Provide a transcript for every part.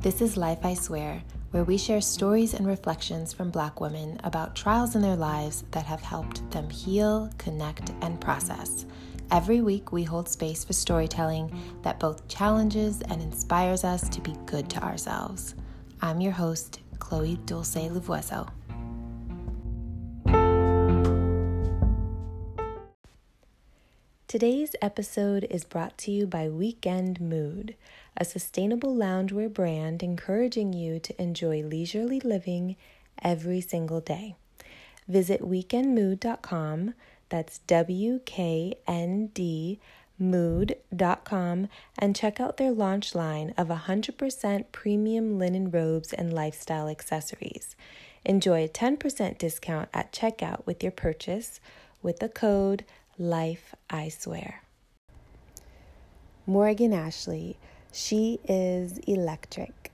This is Life I Swear, where we share stories and reflections from Black women about trials in their lives that have helped them heal, connect, and process. Every week, we hold space for storytelling that both challenges and inspires us to be good to ourselves. I'm your host, Chloe Dulce Louvouezo. Today's episode is brought to you by Weekend Mood, a sustainable loungewear brand encouraging you to enjoy leisurely living every single day. Visit weekendmood.com, that's W K N D mood.com, and check out their launch line of 100% premium linen robes and lifestyle accessories. Enjoy a 10% discount at checkout with your purchase with the code life, I swear. Morgan Ashley, she is electric.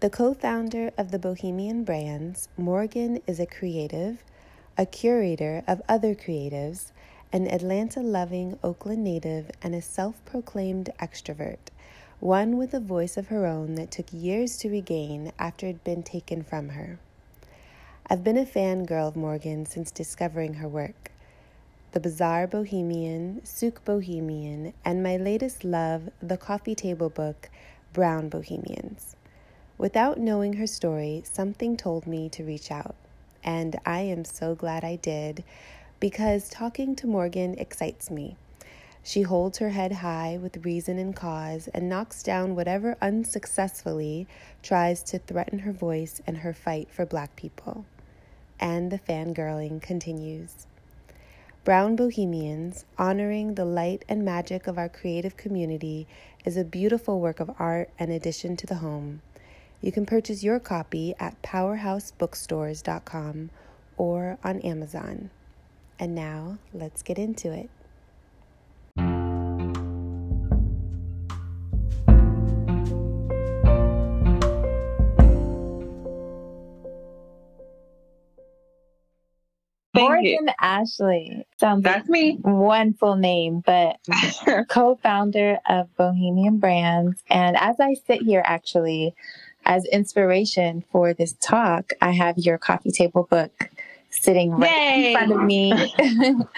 The co founder of the Bohemian Brands, Morgan is a creative, a curator of other creatives, an Atlanta loving Oakland native, and a self proclaimed extrovert, one with a voice of her own that took years to regain after it had been taken from her. I've been a fangirl of Morgan since discovering her work. The Bazaar Bohemian, Souk Bohemian, and my latest love, the coffee table book, Brown Bohemians. Without knowing her story, something told me to reach out, and I am so glad I did because talking to Morgan excites me. She holds her head high with reason and cause and knocks down whatever unsuccessfully tries to threaten her voice and her fight for Black people. And the fangirling continues. Brown Bohemians, honoring the light and magic of our creative community, is a beautiful work of art and addition to the home. You can purchase your copy at powerhousebookstores.com or on Amazon. And now, let's get into it. Morgan. Ashley sounds That's like me. one full name, but co-founder of Bohemian Brands. And as I sit here, actually, as inspiration for this talk, I have your coffee table book sitting right Yay. in front of me,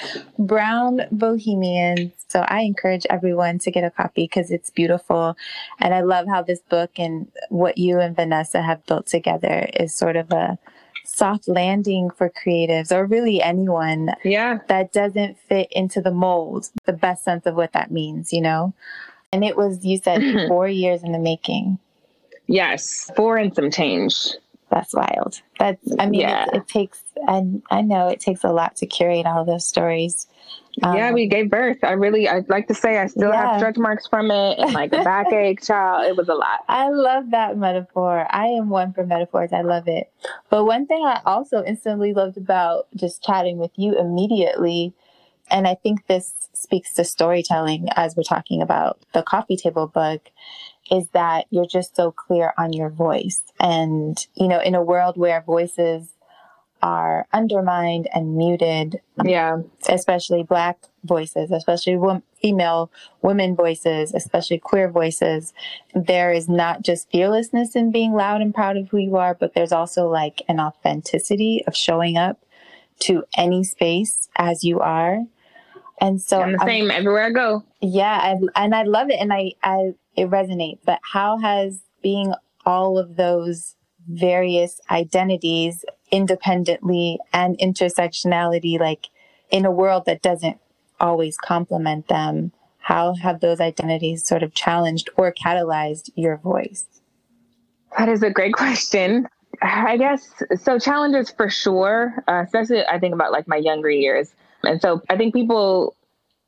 Brown Bohemians. So I encourage everyone to get a copy because it's beautiful, and I love how this book and what you and Vanessa have built together is sort of a soft landing for creatives or really anyone Yeah. that doesn't fit into the mold, the best sense of what that means, you know? And it was, you said, four years in the making. Yes. Four and some change. That's wild. That's, I mean, Yeah. it, it takes, and I know it takes a lot to curate all those stories. Yeah, Um, we gave birth. I really, I'd like to say I still Yeah. have stretch marks from it and like a backache, child. It was a lot. I love that metaphor. I am one for metaphors. I love it. But one thing I also instantly loved about just chatting with you immediately, and I think this speaks to storytelling as we're talking about the coffee table book, is that you're just so clear on your voice. And, you know, in a world where voices are undermined and muted, Yeah. especially black voices, especially wom- female women voices, especially queer voices. There is not just fearlessness in being loud and proud of who you are, but there's also like an authenticity of showing up to any space as you are. And so I'm the I'm- same everywhere I go. yeah, I, and I love it, and I, I it resonates. But how has being all of those various identities independently and intersectionality, like in a world that doesn't always complement them, how have those identities sort of challenged or catalyzed your voice? That is a great question. I guess so. Challenges for sure, uh, especially I think about like my younger years. And so I think people,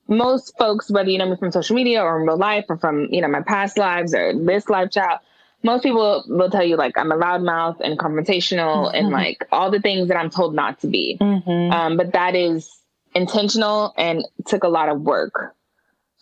most folks, whether you know me from social media or in real life or from, you know, my past lives or this life child, most people will tell you like I'm a loudmouth and confrontational and Mhm. like all the things that I'm told not to be. Mm-hmm. Um, but that is intentional and took a lot of work.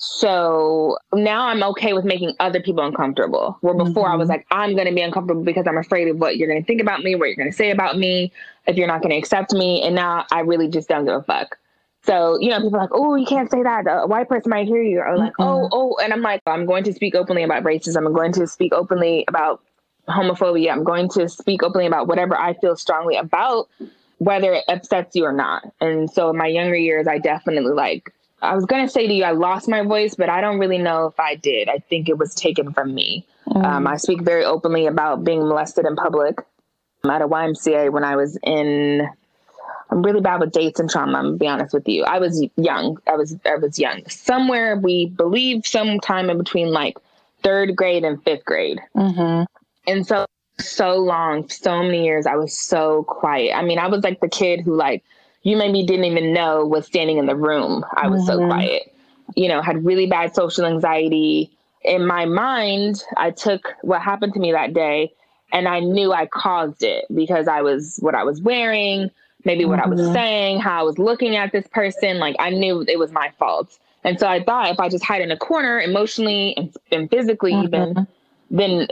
So now I'm okay with making other people uncomfortable. Where before I was Mhm. like, I'm going to be uncomfortable because I'm afraid of what you're going to think about me, what you're going to say about me, if you're not going to accept me. And now I really just don't give a fuck. So, you know, people are like, oh, you can't say that. A white person might hear you. Or like, Mhm. oh, oh. And I'm like, I'm going to speak openly about racism. I'm going to speak openly about homophobia. I'm going to speak openly about whatever I feel strongly about, whether it upsets you or not. And so in my younger years, I definitely like, I was going to say to you, I lost my voice, but I don't really know if I did. I think it was taken from me. Mm. Um, I speak very openly about being molested in public I'm at a YMCA when I was in. I'm really bad with dates and trauma. I'm gonna be honest with you. I was young. I was I was young. Somewhere we believe sometime in between like third grade and fifth grade. Mm-hmm. And so, so long, so many years, I was so quiet. I mean, I was like the kid who, like, you maybe didn't even know was standing in the room. I was mm-hmm. so quiet, you know, had really bad social anxiety. In my mind, I took what happened to me that day and I knew I caused it because I was what I was wearing, maybe what mm-hmm. I was mm-hmm. saying, how I was looking at this person. Like, I knew it was my fault. And so I thought if I just hide in a corner emotionally and, and physically, mm-hmm. even, then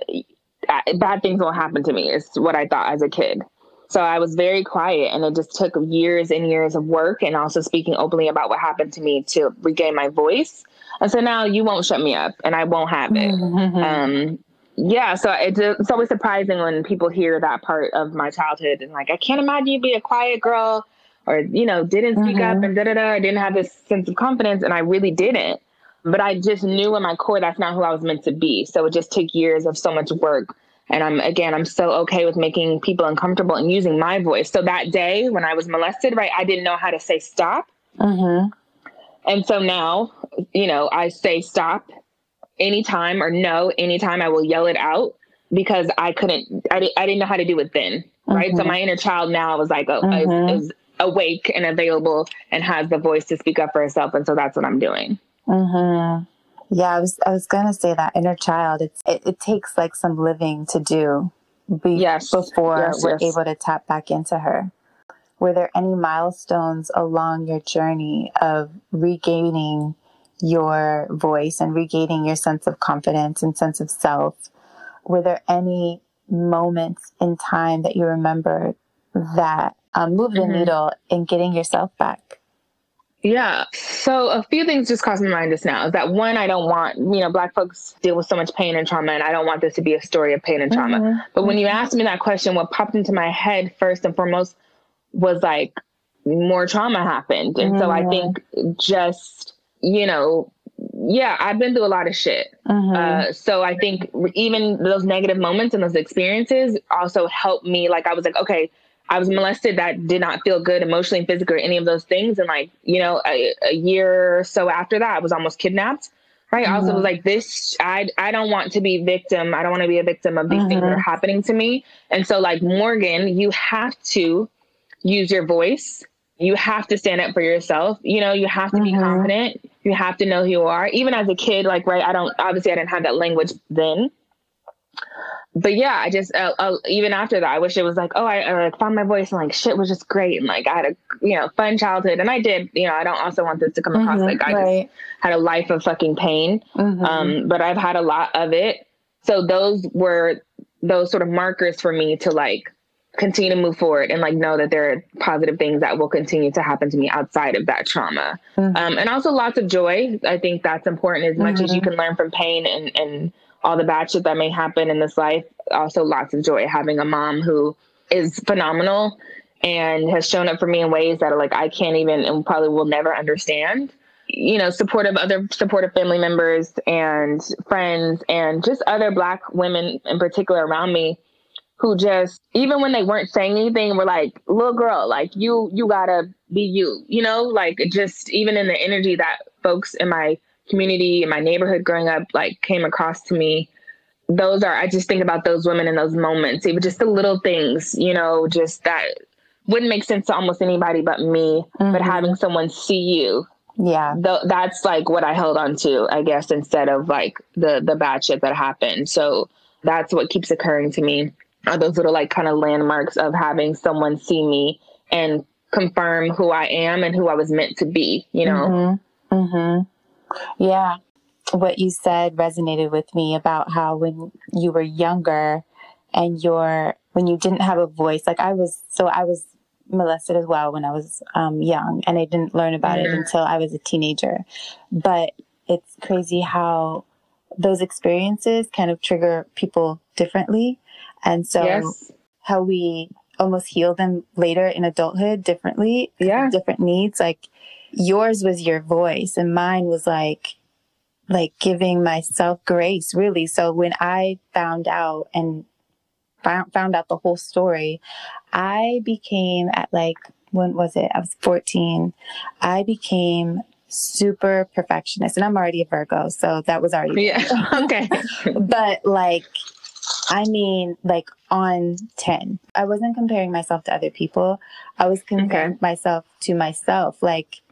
bad things won't happen to me, is what I thought as a kid. So I was very quiet, and it just took years and years of work and also speaking openly about what happened to me to regain my voice. And so now you won't shut me up, and I won't have it. Mm-hmm. Um, yeah, so it's, it's always surprising when people hear that part of my childhood and like, I can't imagine you be a quiet girl or you know didn't speak mm-hmm. up and da da da. I didn't have this sense of confidence, and I really didn't. But I just knew in my core that's not who I was meant to be. So it just took years of so much work. And I'm again, I'm so okay with making people uncomfortable and using my voice. So that day when I was molested, right, I didn't know how to say stop. Mm-hmm. And so now, you know, I say stop anytime or no anytime. I will yell it out because I couldn't, I, I didn't know how to do it then. Right. Mm-hmm. So my inner child now was like, oh, mm-hmm. is, is awake and available and has the voice to speak up for herself. And so that's what I'm doing. Mm-hmm. Yeah, I was I was gonna say that inner child. It's it, it takes like some living to do be, yes. before yes, we're yes. able to tap back into her. Were there any milestones along your journey of regaining your voice and regaining your sense of confidence and sense of self? Were there any moments in time that you remember that um, move the mm-hmm. needle in getting yourself back? Yeah. So a few things just crossed my mind just now is that one, I don't want, you know, black folks deal with so much pain and trauma, and I don't want this to be a story of pain and trauma. Mm-hmm. But when you asked me that question, what popped into my head first and foremost was like more trauma happened. And mm-hmm. so I mm-hmm. think just, you know, yeah, I've been through a lot of shit. Mm-hmm. Uh, so I think even those negative moments and those experiences also helped me. Like I was like, okay, I was molested that did not feel good emotionally, physically, or any of those things. And like, you know, a, a year or so after that, I was almost kidnapped. Right. Mm-hmm. I also was like, this, I, I don't want to be victim. I don't want to be a victim of these mm-hmm. things that are mm-hmm. happening to me. And so like Morgan, you have to use your voice. You have to stand up for yourself. You know, you have to mm-hmm. be confident. You have to know who you are. Even as a kid, like, right. I don't, obviously I didn't have that language then but yeah, I just uh, uh, even after that, I wish it was like, oh, I, like found my voice and like shit was just great and like I had a you know fun childhood and I did. You know, I don't also want this to come across mm-hmm, like I right. just had a life of fucking pain. Mm-hmm. Um, but I've had a lot of it. So those were those sort of markers for me to like continue to move forward and like know that there are positive things that will continue to happen to me outside of that trauma. Mm-hmm. Um, and also lots of joy. I think that's important as much as you mm-hmm. can learn from pain and and all the bad shit that may happen in this life. Also, lots of joy having a mom who is phenomenal and has shown up for me in ways that are like I can't even and probably will never understand. You know, supportive other supportive family members and friends and just other black women in particular around me who just even when they weren't saying anything were like, little girl, like you you gotta be you, you know, like just even in the energy that folks in my community in my neighborhood growing up like came across to me those are i just think about those women in those moments. Even just the little things you know just that wouldn't make sense to almost anybody but me mm-hmm. but having someone see you yeah. th- that's like what i held on to i guess instead of like the the bad shit that happened. So that's what keeps occurring to me are those little like kind of landmarks of having someone see me and confirm who i am and who i was meant to be you know mm-hmm. Mm-hmm. Yeah. What you said resonated with me about how when you were younger and your when you didn't have a voice, like I was, so I was molested as well when I was um, young, and I didn't learn about it until I was a teenager. But it's crazy how those experiences kind of trigger people differently. And so yes. how we almost heal them later in adulthood differently, yeah, different needs. Like yours was your voice and mine was like, like giving myself grace really. So when I found out and found, found out the whole story, I became at like, when was it? I was 14. I became super perfectionist and I'm already a Virgo. So that was already, yeah. okay. but like, I mean, like on 10. I wasn't comparing myself to other people. I was comparing okay. myself to myself. Like,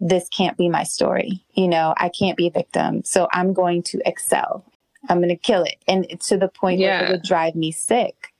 this can't be my story. You know, I can't be a victim. So I'm going to excel. I'm going to kill it. And to the point yeah. where it would drive me sick.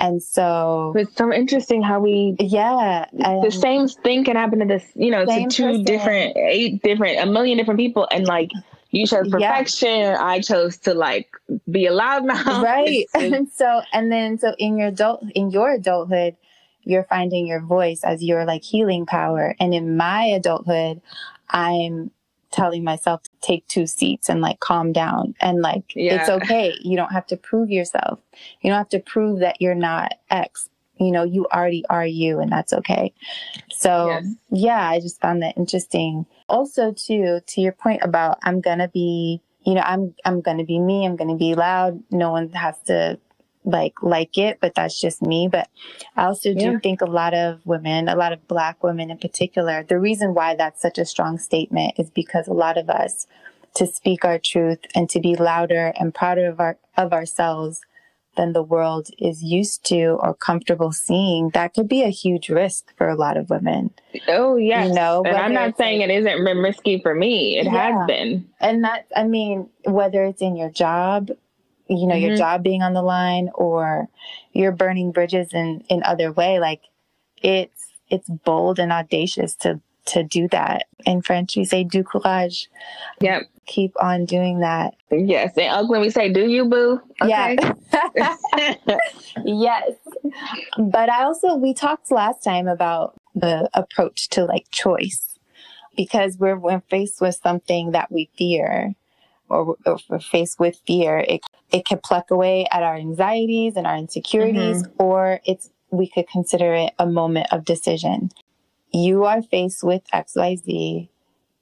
And so it's so interesting how we yeah the same thing can happen to this you know to two person. different eight different a million different people and like you chose perfection yeah. I chose to like be a loudmouth right and so and then so in your adult in your adulthood you're finding your voice as your like healing power and in my adulthood I'm telling myself to take two seats and like calm down and like yeah. it's okay. You don't have to prove yourself. You don't have to prove that you're not X. You know, you already are you and that's okay. So yes. yeah, I just found that interesting. Also too, to your point about I'm gonna be you know, I'm I'm gonna be me, I'm gonna be loud. No one has to like like it, but that's just me. But I also do yeah. think a lot of women, a lot of black women in particular, the reason why that's such a strong statement is because a lot of us to speak our truth and to be louder and prouder of our of ourselves than the world is used to or comfortable seeing, that could be a huge risk for a lot of women. Oh, yes. You know, and I'm not saying it isn't risky for me. It yeah. has been. And that, I mean, whether it's in your job, you know, mm-hmm. your job being on the line or you're burning bridges in, in other way. Like it's, it's bold and audacious to, to do that. In French, we say du courage. Yep. Keep on doing that. Yes. In Oakland, we say, do you boo? Okay. Yeah. yes. But I also, we talked last time about the approach to like choice because we're, when faced with something that we fear, or, or faced with fear, it, it can pluck away at our anxieties and our insecurities, mm-hmm. or it's, we could consider it a moment of decision. You are faced with XYZ.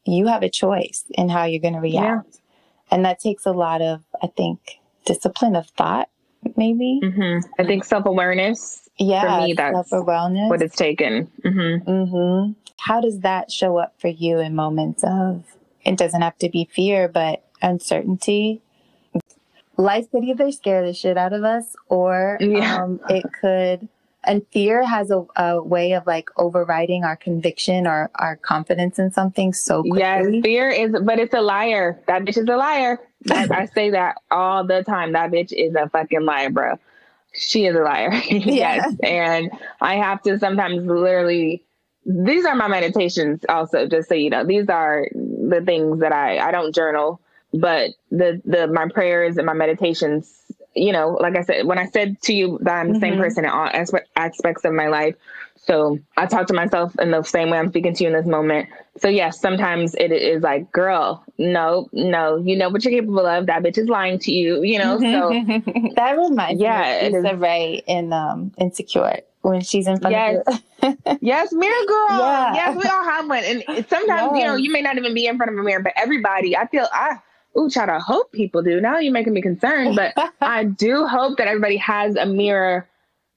You have a choice in how you're going to react. Yeah. And that takes a lot of, I think, discipline of thought, maybe. Mm-hmm. I think self awareness. Yeah. For me, that's self-awareness. what it's taken. Mm-hmm. Mm-hmm. How does that show up for you in moments of, it doesn't have to be fear, but uncertainty, life could either scare the shit out of us or yeah. um, it could and fear has a, a, way of like overriding our conviction or our confidence in something so quickly. Yes, fear is, but it's a liar. That bitch is a liar. I, I say that all the time. That bitch is a fucking liar, bro. She is a liar. yes. And I have to sometimes literally, these are my meditations also, just so you know. These are the things that I, I don't journal but the the my prayers and my meditations you know like i said when i said to you that i'm the mm-hmm. same person in all aspects of my life so i talk to myself in the same way i'm speaking to you in this moment so yes sometimes it is like girl no no you know what you're capable of that bitch is lying to you you know so that reminds yeah, me of Issa Rae in um insecure when she's in front yes. of you. yes, mirror girl. Yeah. Yes, we all have one. And sometimes, yes. you know, you may not even be in front of a mirror, but everybody, I feel I ooh, child, I hope people do. Now you're making me concerned, but I do hope that everybody has a mirror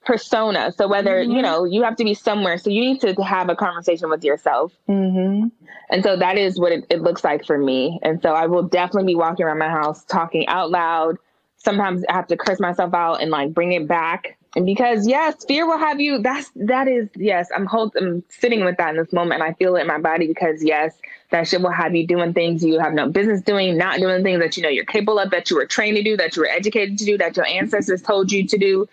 persona. So whether, mm-hmm. you know, you have to be somewhere. So you need to have a conversation with yourself. Mm-hmm. And so that is what it, it looks like for me. And so I will definitely be walking around my house talking out loud. Sometimes I have to curse myself out and like bring it back and because yes, fear will have you. That's that is yes. I'm hold, I'm sitting with that in this moment, and I feel it in my body because yes, that shit will have you doing things you have no business doing, not doing things that you know you're capable of, that you were trained to do, that you were educated to do, that your ancestors told you to do.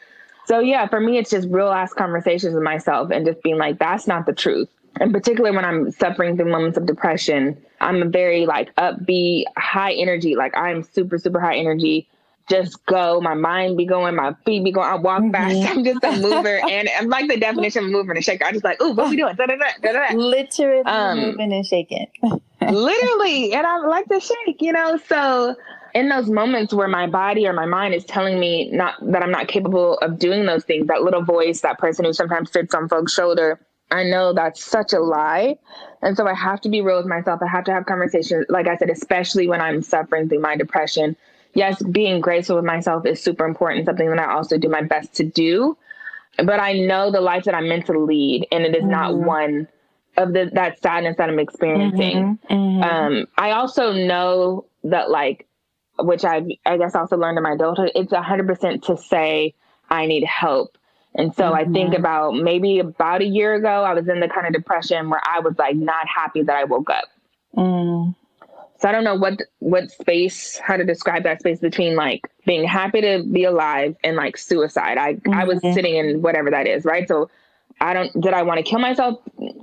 So yeah, for me, it's just real ass conversations with myself and just being like, that's not the truth. In particular, when I'm suffering through moments of depression, I'm a very like upbeat, high energy. Like I'm super, super high energy just go. My mind be going, my feet be going. I walk mm-hmm. fast. I'm just a mover, and I'm like the definition of mover and a shaker. I'm just like, ooh, what we doing? Da, da, da, Literally um, moving and shaking. literally, and I like to shake, you know. So in those moments where my body or my mind is telling me not that I'm not capable of doing those things, that little voice, that person who sometimes sits on folks' shoulder, I know that's such a lie. And so I have to be real with myself. I have to have conversations, like I said, especially when I'm suffering through my depression. Yes, being graceful with myself is super important, something that I also do my best to do. But I know the life that I'm meant to lead, and it is mm-hmm. not one of the that sadness that I'm experiencing. Mm-hmm. Mm-hmm. Um, I also know that like, which I I guess also learned in my adulthood, it's hundred percent to say I need help. And so. I think mm-hmm. about maybe about a year ago, I was in the kind of depression where I was like not happy that I woke up. Mm. So I don't know what what space, how to describe that space between like being happy to be alive and like suicide. I I was mm-hmm. sitting in whatever that is, right? So I don't, did I want to kill myself?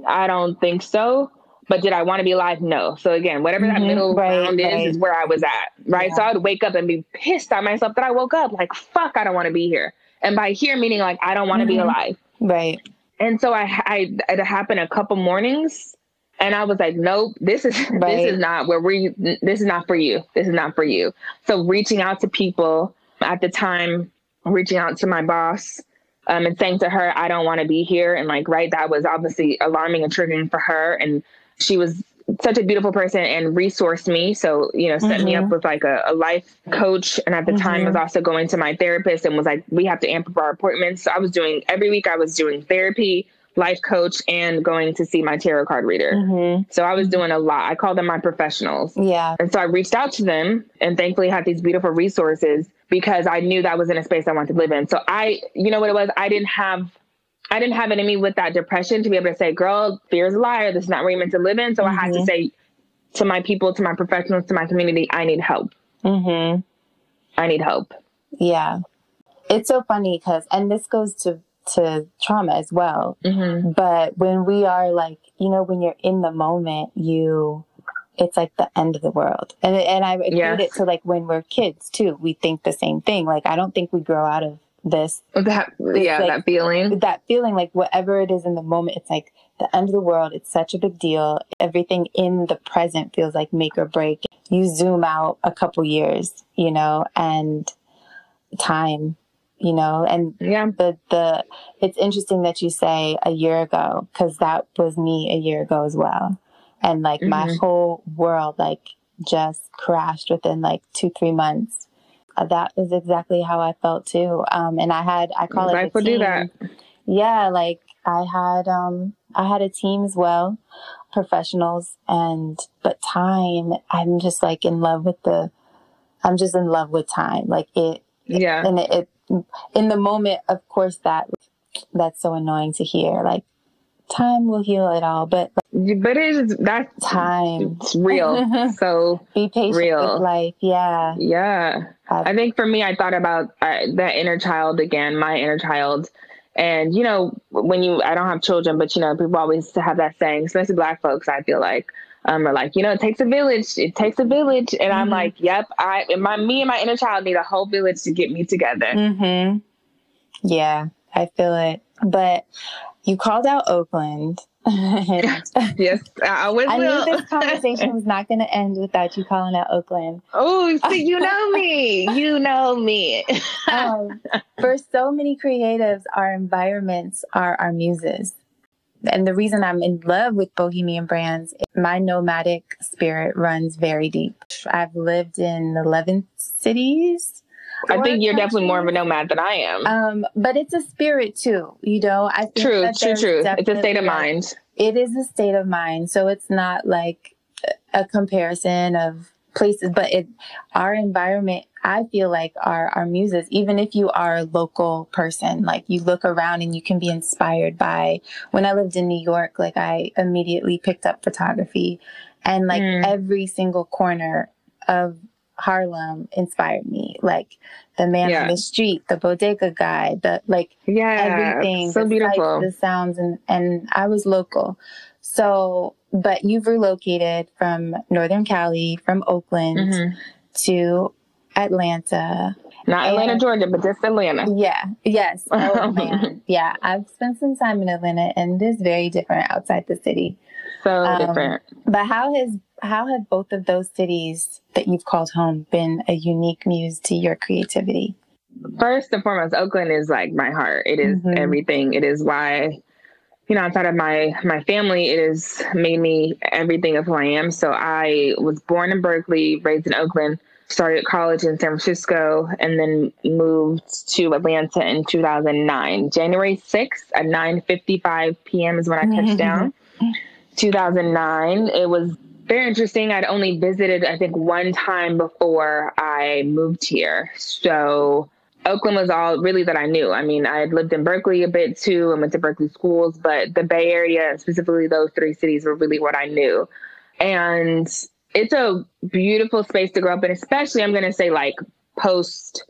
I don't think so. But did I want to be alive? No. So again, whatever that mm-hmm, middle right, ground is, right. is where I was at. Right. Yeah. So I would wake up and be pissed at myself that I woke up like, fuck, I don't want to be here. And by here, meaning like, I don't want to mm-hmm. be alive. Right. And so I, I, it happened a couple mornings and I was like, nope, this is, right. this is not where we, this is not for you. This is not for you. So reaching out to people at the time, reaching out to my boss, um, and saying to her, I don't want to be here. And like, right, that was obviously alarming and triggering for her. And she was such a beautiful person and resourced me. So, you know, set mm-hmm. me up mm-hmm. with like a, a, life coach. And at the mm-hmm. time was also going to my therapist and was like, we have to amp up our appointments. So I was doing every week I was doing therapy, life coach, and going to see my tarot card reader. Mm-hmm. So I was doing a lot. I call them my professionals. Yeah. And so I reached out to them and thankfully had these beautiful resources because I knew that was in a space I wanted to live in. So I, you know what it was? I didn't have I didn't have it in me with that depression to be able to say, girl, fear is a liar. This is not where you're meant to live in. So mm-hmm. I had to mm-hmm. say to my people, to my professionals, to my community, I need help. Mm-hmm. I need help. Yeah. It's so funny because, and this goes to, to trauma as well. Mm-hmm. But when we are like, you know, when you're in the moment, you, it's like the end of the world. And and I equate yes. it to like when we're kids too. We think the same thing. Like I don't think we grow out of this. That yeah, like, that feeling. That feeling, like whatever it is in the moment, it's like the end of the world. It's such a big deal. Everything in the present feels like make or break. You zoom out a couple years, you know, and time you know and yeah. the the it's interesting that you say a year ago because that was me a year ago as well. And like mm-hmm. my whole world like just crashed within like two three months. Uh, that is exactly how i felt too. Um and i had i call Life it will do that. yeah like i had um i had a team as well professionals and but time i'm just like in love with the i'm just in love with time. Like it yeah. and it, it in the moment of course that that's so annoying to hear like time will heal it all. But but it's that time. It's real. so be patient real. with life. Yeah. Yeah. I think for me, I thought about uh, that inner child again, my inner child. And you know, when you, I don't have children, but you know, people always have that saying, especially Black folks. I feel like um, are like, you know, it takes a village. It takes a village, and mm-hmm. I'm like, yep. I, my, me and my inner child need a whole village to get me together. Mm-hmm. Yeah, I feel it. But you called out Oakland. yes, I always I will. knew this conversation was not going to end without you calling out Oakland. Oh, see, you know me. You know me. um, for so many creatives, our environments are our muses. And the reason I'm in love with Bohemian Brands, my nomadic spirit runs very deep. I've lived in 11 cities I think you're definitely more of a nomad than I am. Um, but it's a spirit too, you know. I think true, true, true. It's a state of mind. It is a state of mind, so it's not like a comparison of places, but it our environment. I feel like our our muses, even if you are a local person, like you look around and you can be inspired by. When I lived in New York, like I immediately picked up photography, and like mm. every single corner of Harlem inspired me. Like the man yeah. on the street, the bodega guy, the like yeah, everything. So the beautiful. Sights, the sounds and and I was local. So but you've relocated from Northern Cali, from Oakland mm-hmm. to Atlanta. Not and, Atlanta, Georgia, but just Atlanta. Yeah. Yes. Oh man. yeah. I've spent some time in Atlanta and it is very different outside the city. So um, different. But how has how have both of those cities that you've called home been a unique muse to your creativity? First and foremost, Oakland is like my heart. It is mm-hmm. everything. It is why, you know, outside of my my family, it has made me everything of who I am. So I was born in Berkeley, raised in Oakland, started college in San Francisco, and then moved to Atlanta in 2009. January 6th at 9:55 p.m. is when I touched mm-hmm. down. 2009. It was very interesting. I'd only visited, I think, one time before I moved here. So Oakland was all really that I knew. I mean, I had lived in Berkeley a bit too and went to Berkeley schools, but the Bay Area, specifically those three cities, were really what I knew. And it's a beautiful space to grow up in, especially I'm going to say like post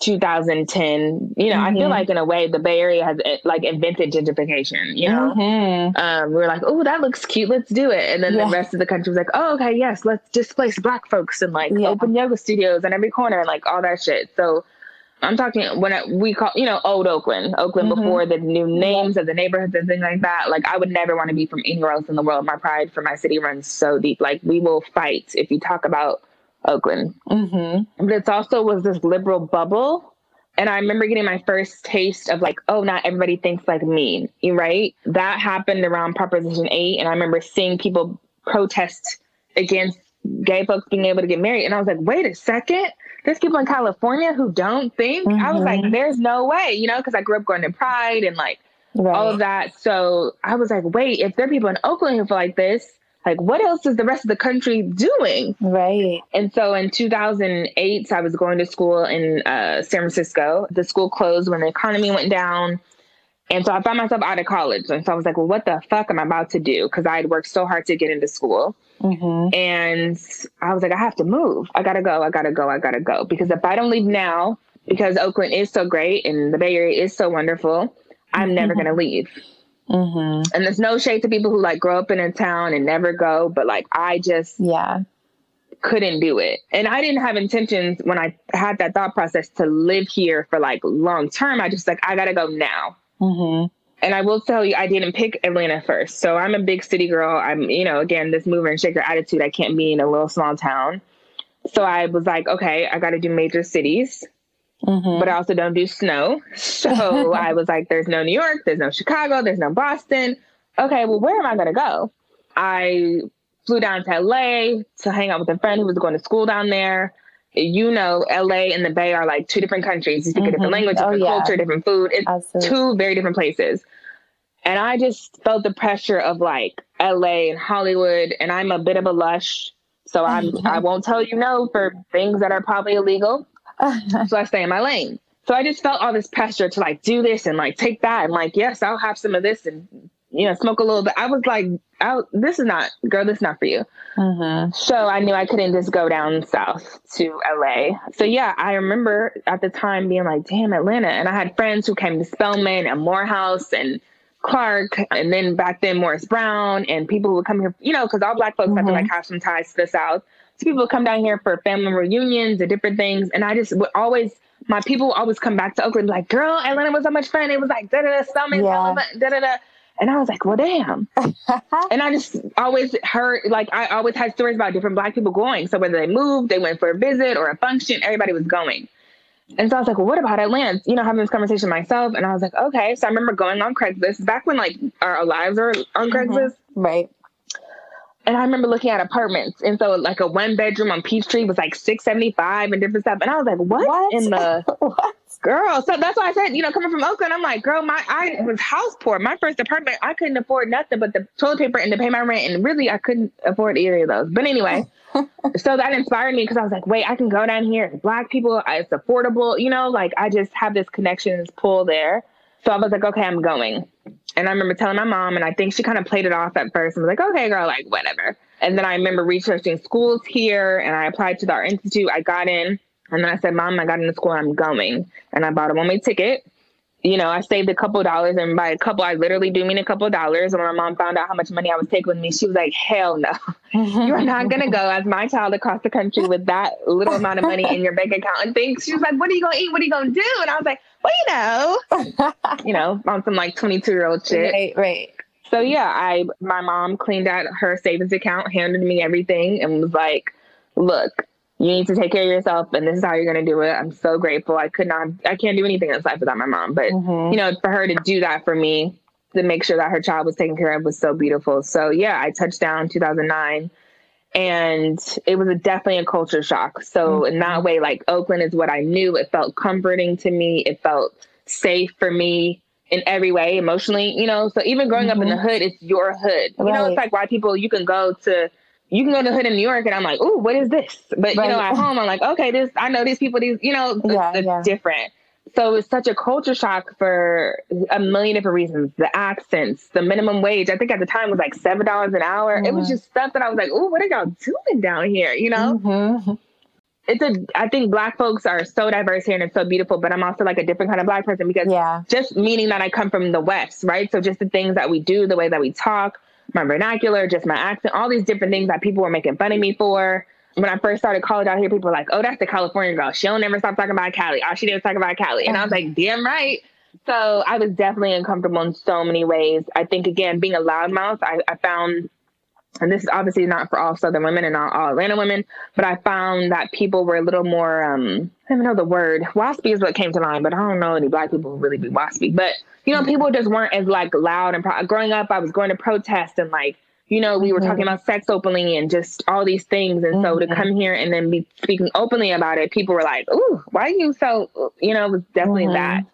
2010 you know mm-hmm. i feel mm-hmm. like in a way the bay area has eh, like invented gentrification you know mm-hmm. um, we were like oh that looks cute let's do it and then yeah. the rest of the country was like oh okay yes let's displace black folks and like yeah. open yoga studios on every corner and like all that shit so i'm talking when I, we call you know old oakland oakland mm-hmm. before the new names of the neighborhoods and things like that like i would never want to be from anywhere else in the world my pride for my city runs so deep like we will fight if you talk about Oakland. Mm-hmm. But it's also was this liberal bubble. And I remember getting my first taste of like, oh, not everybody thinks like me, right? That happened around Proposition 8. And I remember seeing people protest against gay folks being able to get married. And I was like, wait a second. There's people in California who don't think. Mm-hmm. I was like, mm-hmm. there's no way, you know, because I grew up going to Pride and like right. all of that. So I was like, wait, if there are people in Oakland who feel like this, like what else is the rest of the country doing right and so in 2008 i was going to school in uh, san francisco the school closed when the economy went down and so i found myself out of college and so i was like well what the fuck am i about to do because i had worked so hard to get into school mm-hmm. and i was like i have to move i gotta go i gotta go i gotta go because if i don't leave now because oakland is so great and the bay area is so wonderful i'm mm-hmm. never gonna leave Mm-hmm. And there's no shade to people who like grow up in a town and never go, but like I just yeah couldn't do it. And I didn't have intentions when I had that thought process to live here for like long term. I just like I gotta go now. Mm-hmm. And I will tell you, I didn't pick Atlanta first. So I'm a big city girl. I'm, you know, again, this mover and shaker attitude. I can't be in a little small town. So I was like, okay, I got to do major cities. Mm-hmm. But I also don't do snow. So I was like, there's no New York, there's no Chicago, there's no Boston. Okay, well, where am I going to go? I flew down to LA to hang out with a friend who was going to school down there. You know, LA and the Bay are like two different countries. You speak mm-hmm. a different language, different oh, yeah. culture, different food. It's Absolutely. two very different places. And I just felt the pressure of like LA and Hollywood, and I'm a bit of a lush. So I'm I won't tell you no for things that are probably illegal. so I stay in my lane. So I just felt all this pressure to like do this and like take that and like, yes, I'll have some of this and you know, smoke a little bit. I was like, I, this is not, girl, this is not for you. Mm-hmm. So I knew I couldn't just go down south to LA. So yeah, I remember at the time being like, damn, Atlanta. And I had friends who came to Spelman and Morehouse and Clark, and then back then Morris Brown, and people would come here, you know, because all black folks mm-hmm. have to like have some ties to the South. So people would come down here for family reunions and different things. And I just would always, my people would always come back to Oakland like, girl, Atlanta was so much fun. It was like da da da, stomach, da da da. And I was like, well, damn. and I just always heard, like, I always had stories about different Black people going. So whether they moved, they went for a visit or a function, everybody was going. And so I was like, well, what about Atlanta? You know, having this conversation myself. And I was like, okay. So I remember going on Craigslist back when like our lives were on mm-hmm. Craigslist. Mm-hmm. Right. And I remember looking at apartments. And so like a one bedroom on Peachtree was like 675 and different stuff. And I was like, what, what? in the what? Girl? So that's why I said, you know, coming from Oakland, I'm like, girl, my I was house poor. My first apartment, I couldn't afford nothing but the toilet paper and to pay my rent. And really I couldn't afford either of those. But anyway, so that inspired me because I was like, wait, I can go down here. Black people, uh, it's affordable, you know, like I just have this connection, this pull there. So I was like, okay, I'm going. And I remember telling my mom, and I think she kind of played it off at first and was like, okay, girl, like whatever. And then I remember researching schools here and I applied to the Art Institute. I got in. And then I said, Mom, I got into school, I'm going. And I bought a one way ticket you know, I saved a couple dollars, and by a couple, I literally do mean a couple dollars. And when my mom found out how much money I was taking with me, she was like, "Hell no, you are not gonna go as my child across the country with that little amount of money in your bank account." And things. She was like, "What are you gonna eat? What are you gonna do?" And I was like, "Well, you know, you know, on some like twenty two year old shit." Right, right. So yeah, I my mom cleaned out her savings account, handed me everything, and was like, "Look, you need to take care of yourself, and this is how you're going to do it." I'm so grateful. I could not, I can't do anything in this life without my mom, but mm-hmm. you know, for her to do that for me, to make sure that her child was taken care of, was so beautiful. So yeah, I touched down 2009 and it was a, definitely a culture shock. So mm-hmm. in that way, like Oakland is what I knew. It felt comforting to me. It felt safe for me in every way, emotionally. You know, so even growing mm-hmm. up in the mm-hmm. hood, it's your hood. Right. You know, it's like why people you can go to. You can go to hood in New York, and I'm like, "Ooh, what is this?" But right. you know, at home, I'm like, "Okay, this. I know these people. These, you know, yeah, it's, yeah. different." So it's such a culture shock for a million different reasons. The accents, the minimum wage, I think at the time was like $7 an hour. Mm-hmm. It was just stuff that I was like, oh, what are y'all doing down here? You know? Mm-hmm. It's a, I think black folks are so diverse here and it's so beautiful, but I'm also like a different kind of black person because yeah. just meaning that I come from the West, right? So just the things that we do, the way that we talk, my vernacular, just my accent, all these different things that people were making fun of me for when I first started college out here, people were like, "Oh, that's the California girl. She'll never stop talking about Cali. All she did was talk about Cali." And I was like, mm-hmm. "Damn right." So I was definitely uncomfortable in so many ways. I think again, being a loudmouth, I, I found, and this is obviously not for all Southern women and not all Atlanta women, but I found that people were a little more. um I don't even know the word. Waspy is what came to mind, but I don't know any black people who really be waspy. But you know, people just weren't as like loud and pro- growing up. I was going to protest and like you know, we were talking mm-hmm. about sex openly and just all these things. And so to mm-hmm. come here and then be speaking openly about it, people were like, "Ooh, why are you so?" You know, it was definitely mm-hmm. that.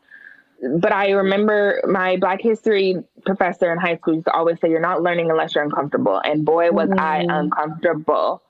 But I remember my Black History professor in high school used to always say, "You're not learning unless you're uncomfortable." And boy, was mm-hmm. I uncomfortable.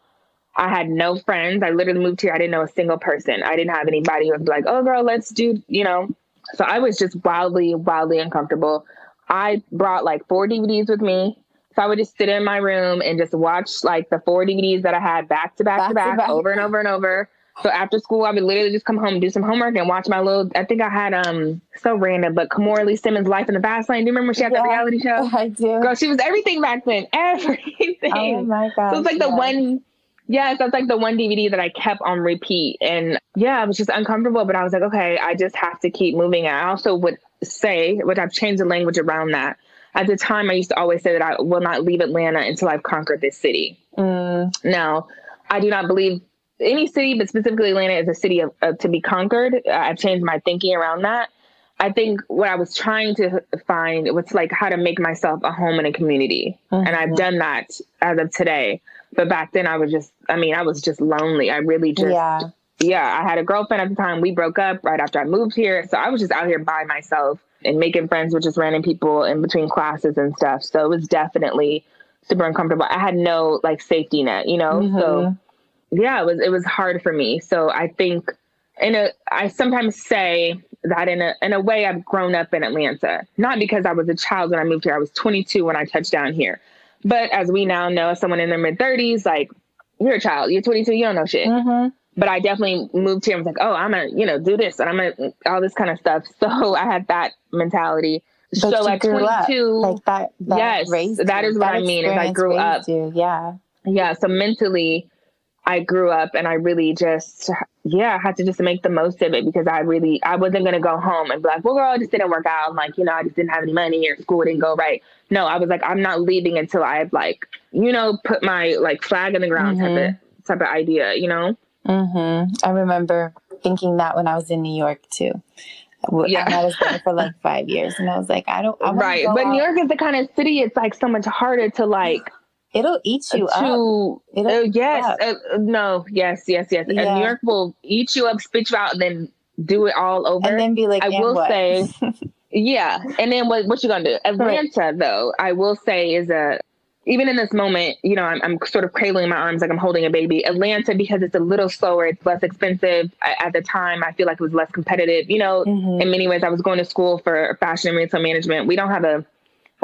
I had no friends. I literally moved here. I didn't know a single person. I didn't have anybody who was like, "Oh, girl, let's do," you know. So I was just wildly, wildly uncomfortable. I brought like four DVDs with me so I would just sit in my room and just watch like the four DVDs that I had back to back, back to back, to back. over and over and over. So after school, I would literally just come home, do some homework, and watch my little. I think I had um so random, but Kimora Lee Simmons' Life in the Fab Lane. Do you remember she had yeah, the reality show? I do. Girl, she was everything back then. Everything. Oh my god. So it's like yeah. the one. Yes, that's like the one DVD that I kept on repeat, and yeah, I was just uncomfortable. But I was like, okay, I just have to keep moving. And I also would say, which I've changed the language around that at the time, I used to always say that I will not leave Atlanta until I've conquered this city. Mm. Now, I do not believe any city, but specifically Atlanta, is a city of, of, to be conquered. I've changed my thinking around that. I think what I was trying to find was like how to make myself a home in a community, mm-hmm. and I've done that as of today. But back then, I was just, I mean, I was just lonely. I really just, yeah. yeah, I had a girlfriend at the time. We broke up right after I moved here, so I was just out here by myself and making friends with just random people in between classes and stuff. So it was definitely super uncomfortable. I had no like safety net, you know? Mm-hmm. So yeah, it was it was hard for me. So I think in a I sometimes say that in a in a way I've grown up in Atlanta. Not because I was a child when I moved here. I was 22 when I touched down here. But as we now know, as someone in their mid 30s, like you're a child, you're 22, you don't know shit. Mm-hmm but I definitely moved here I was like, oh, I'm gonna, you know, do this and I'm gonna all this kind of stuff. So I had that mentality. But so at 22, like that, that yes, that is what that I mean. Is I grew up, you. yeah, yeah. So mentally, I grew up and I really just, yeah, I had to just make the most of it because I really, I wasn't gonna go home and be like, well, girl, it just didn't work out. I'm like, you know, I just didn't have any money or school didn't go right. No, I was like, I'm not leaving until I've like, you know, put my like flag in the ground mm-hmm. type of type of idea, you know. Mm-hmm. I remember thinking that when I was in New York too. Yeah. I was there for like five years, and I was like, I don't. I right, but out. New York is the kind of city. It's like so much harder to like. It'll eat you to, up. It'll uh, yes, uh, no, yes, yes, yes. Yeah. And New York will eat you up, spit you out, and then do it all over. And then be like, I will what? say, yeah. And then what? What you gonna do? Atlanta, right. though, I will say is a even in this moment, you know, I'm, I'm, sort of cradling my arms like I'm holding a baby. Atlanta, because it's a little slower, it's less expensive. I, at the time, I feel like it was less competitive. You know, mm-hmm. in many ways, I was going to school for fashion and retail management. We don't have a,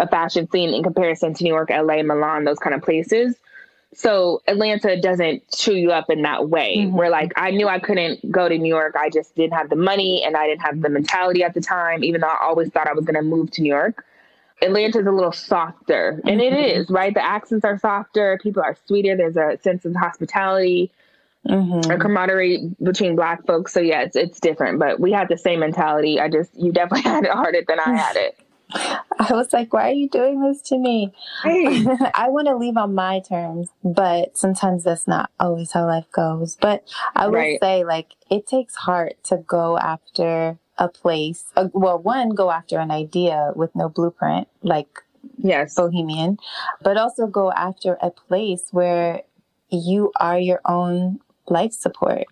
a fashion scene in comparison to New York, LA, Milan, those kind of places. So Atlanta doesn't chew you up in that way. Mm-hmm. Where like I knew I couldn't go to New York. I just didn't have the money and I didn't have the mentality at the time, even though I always thought I was going to move to New York. Atlanta's a little softer, and it mm-hmm. is right. The accents are softer. People are sweeter. There's a sense of hospitality, mm-hmm. a camaraderie between Black folks. So yeah, it's it's different, but we had the same mentality. I just you definitely had it harder than I had it. I was like, why are you doing this to me? Hey. I want to leave on my terms, but sometimes that's not always how life goes. But I would right. say, like, it takes heart to go after a place. Uh, well, one, go after an idea with no blueprint, like yes, Bohemian, but also go after a place where you are your own life support.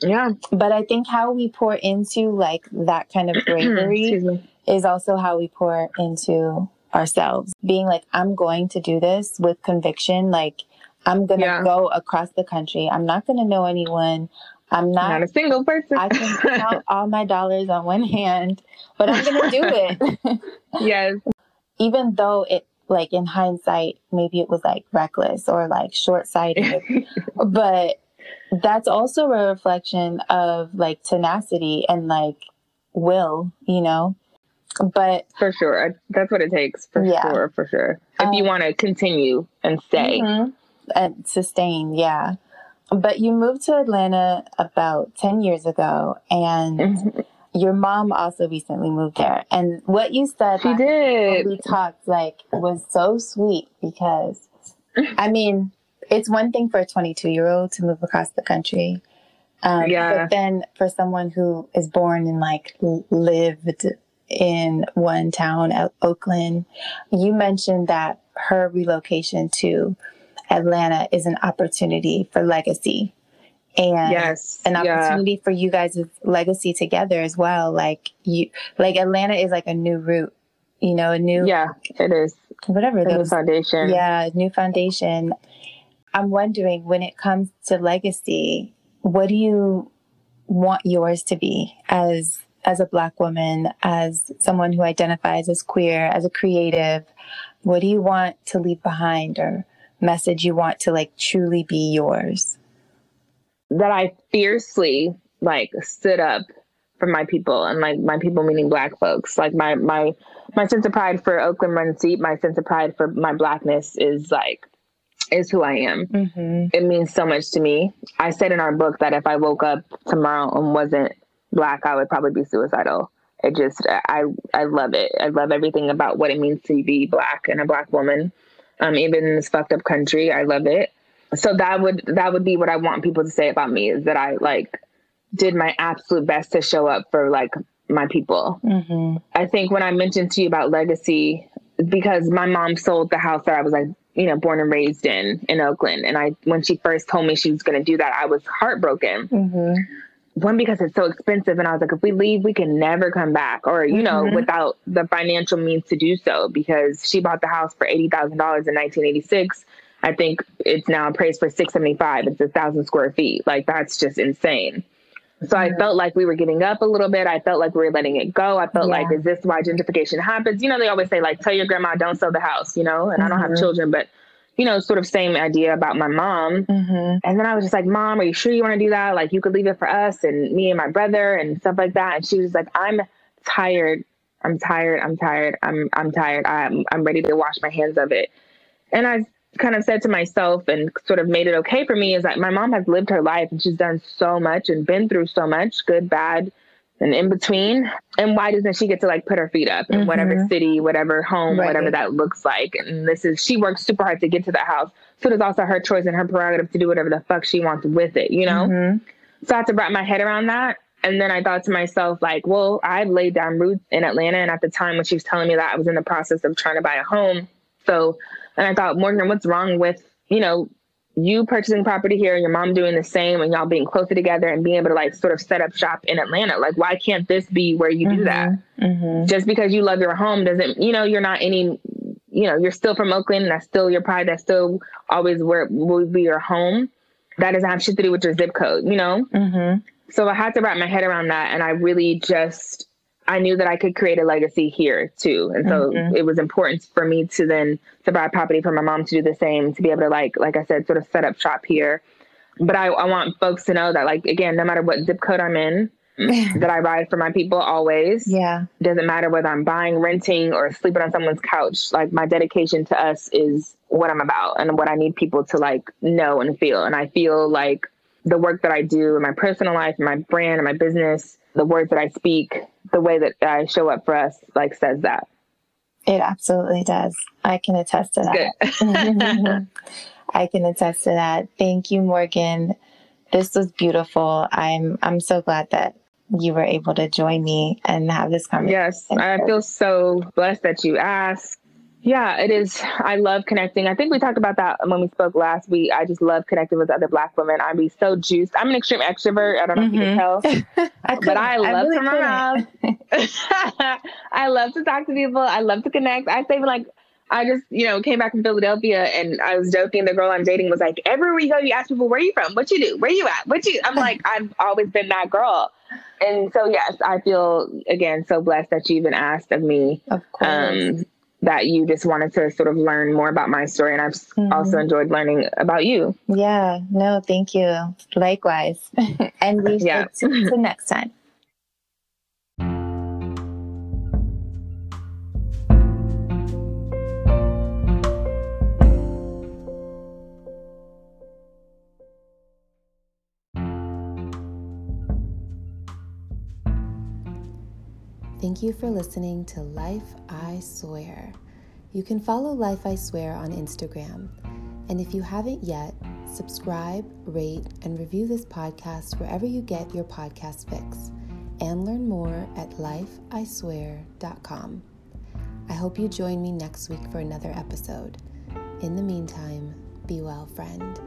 Yeah. But I think how we pour into like that kind of bravery is also how we pour into ourselves. Being like, I'm going to do this with conviction. Like, I'm going to yeah. go across the country. I'm not going to know anyone. I'm not, not a single person. I can count all my dollars on one hand, but I'm going to do it. yes. Even though it, like in hindsight, maybe it was like reckless or like short sighted, but that's also a reflection of like tenacity and like will, you know? But for sure, that's what it takes. For yeah. sure, for sure. If um, you want to continue and stay mm-hmm. and sustain, yeah. But you moved to Atlanta about 10 years ago and mm-hmm. your mom also recently moved there. And what you said she did. we talked like was so sweet because I mean, it's one thing for a 22 year old to move across the country. Um, yeah. But then for someone who is born and like lived in one town, uh, Oakland, you mentioned that her relocation to Atlanta is an opportunity for legacy and yes, an opportunity yeah. for you guys' legacy together as well. Like you, like Atlanta is like a new route, you know, a new, yeah, it is whatever the foundation. Yeah, new foundation. I'm wondering when it comes to legacy, what do you want yours to be as as a black woman, as someone who identifies as queer, as a creative? What do you want to leave behind or message you want to like truly be yours? That I fiercely like stood up for my people and like my people meaning black folks. Like my my my sense of pride for Oakland runs deep. My sense of pride for my blackness is like is who I am. Mm-hmm. It means so much to me. I said in our book that if I woke up tomorrow and wasn't black, I would probably be suicidal. It just I I love it. I love everything about what it means to be black and a black woman um, even in this fucked up country. I love it. So that would that would be what I want people to say about me is that I like did my absolute best to show up for like my people. Mm-hmm. I think when I mentioned to you about legacy, because my mom sold the house that I was like, you know, born and raised in in Oakland, and I when she first told me she was going to do that, I was heartbroken. Mm-hmm one because it's so expensive and i was like if we leave we can never come back or you know mm-hmm. without the financial means to do so because she bought the house for $80000 in 1986 i think it's now appraised for 675 it's a thousand square feet like that's just insane so I felt like we were giving up a little bit. I felt like we were letting it go. I felt yeah. like, is this why gentrification happens? You know, they always say like, tell your grandma don't sell the house, you know, and mm-hmm. I don't have mm-hmm. children, but you know, sort of same idea about my mom. Mm-hmm. And then I was just like, Mom, are you sure you want to do that? Like, you could leave it for us and me and my brother and stuff like that. And she was like, I'm tired. I'm tired. I'm tired. I'm I'm tired. I'm I'm ready to wash my hands of it. And I kind of said to myself and sort of made it okay for me is that my mom has lived her life and she's done so much and been through so much, good, bad, and in between. And why doesn't she get to like put her feet up in mm-hmm. whatever city, whatever home, right. whatever that looks like? And this is, she works super hard to get to that house. So it's also her choice and her prerogative to do whatever the fuck she wants with it, you know? Mm-hmm. So I had to wrap my head around that. And then I thought to myself, like, well, i've laid down roots in Atlanta. And at the time when she was telling me that, I was in the process of trying to buy a home. So, and I thought, Morgan, what's wrong with, you know, you purchasing property here, your mom doing the same, and y'all being closer together and being able to like sort of set up shop in Atlanta. Like, why can't this be where you mm-hmm. do that? Mm-hmm. Just because you love your home doesn't, you know, you're not any, you know, you're still from Oakland. And that's still your pride. That's still always where will be your home. That doesn't have shit to do with your zip code, you know? Mm-hmm. So I had to wrap my head around that. And I really just I knew that I could create a legacy here too. And so mm-hmm. it was important for me to then to buy property for my mom to do the same, to be able to like, like I said, sort of set up shop here. But I, I want folks to know that like, again, no matter what zip code I'm in, that I ride for my people always. Yeah. Doesn't matter whether I'm buying, renting, or sleeping on someone's couch. Like my dedication to us is what I'm about and what I need people to like know and feel. And I feel like the work that I do in my personal life, my brand, and my business, the words that I speak, the way that I show up for us, like says that. It absolutely does. I can attest to that. I can attest to that. Thank you, Morgan. This was beautiful. I'm I'm so glad that you were able to join me and have this conversation. Yes, I feel so blessed that you asked. Yeah, it is. I love connecting. I think we talked about that when we spoke last week. I just love connecting with other Black women. I'd be so juiced. I'm an extreme extrovert. I don't know mm-hmm. if you can mm-hmm. tell, I but I love I really to. I love to talk to people. I love to connect. I say like I just, you know, came back from Philadelphia and I was joking. The girl I'm dating was like, everywhere you go, you ask people, where you from? What you do? Where you at? What you? I'm like, I've always been that girl. And so, yes, I feel, again, so blessed that you even asked of me. Of course. Um, that you just wanted to sort of learn more about my story. And I've mm-hmm. also enjoyed learning about you. Yeah, no, thank you. Likewise. and we yeah. should to next time. Thank you for listening to Life I Swear. You can follow Life I Swear on Instagram. And if you haven't yet, subscribe, rate, and review this podcast wherever you get your podcast fix. And learn more at lifeiswear.com. I hope you join me next week for another episode. In the meantime, be well, friend.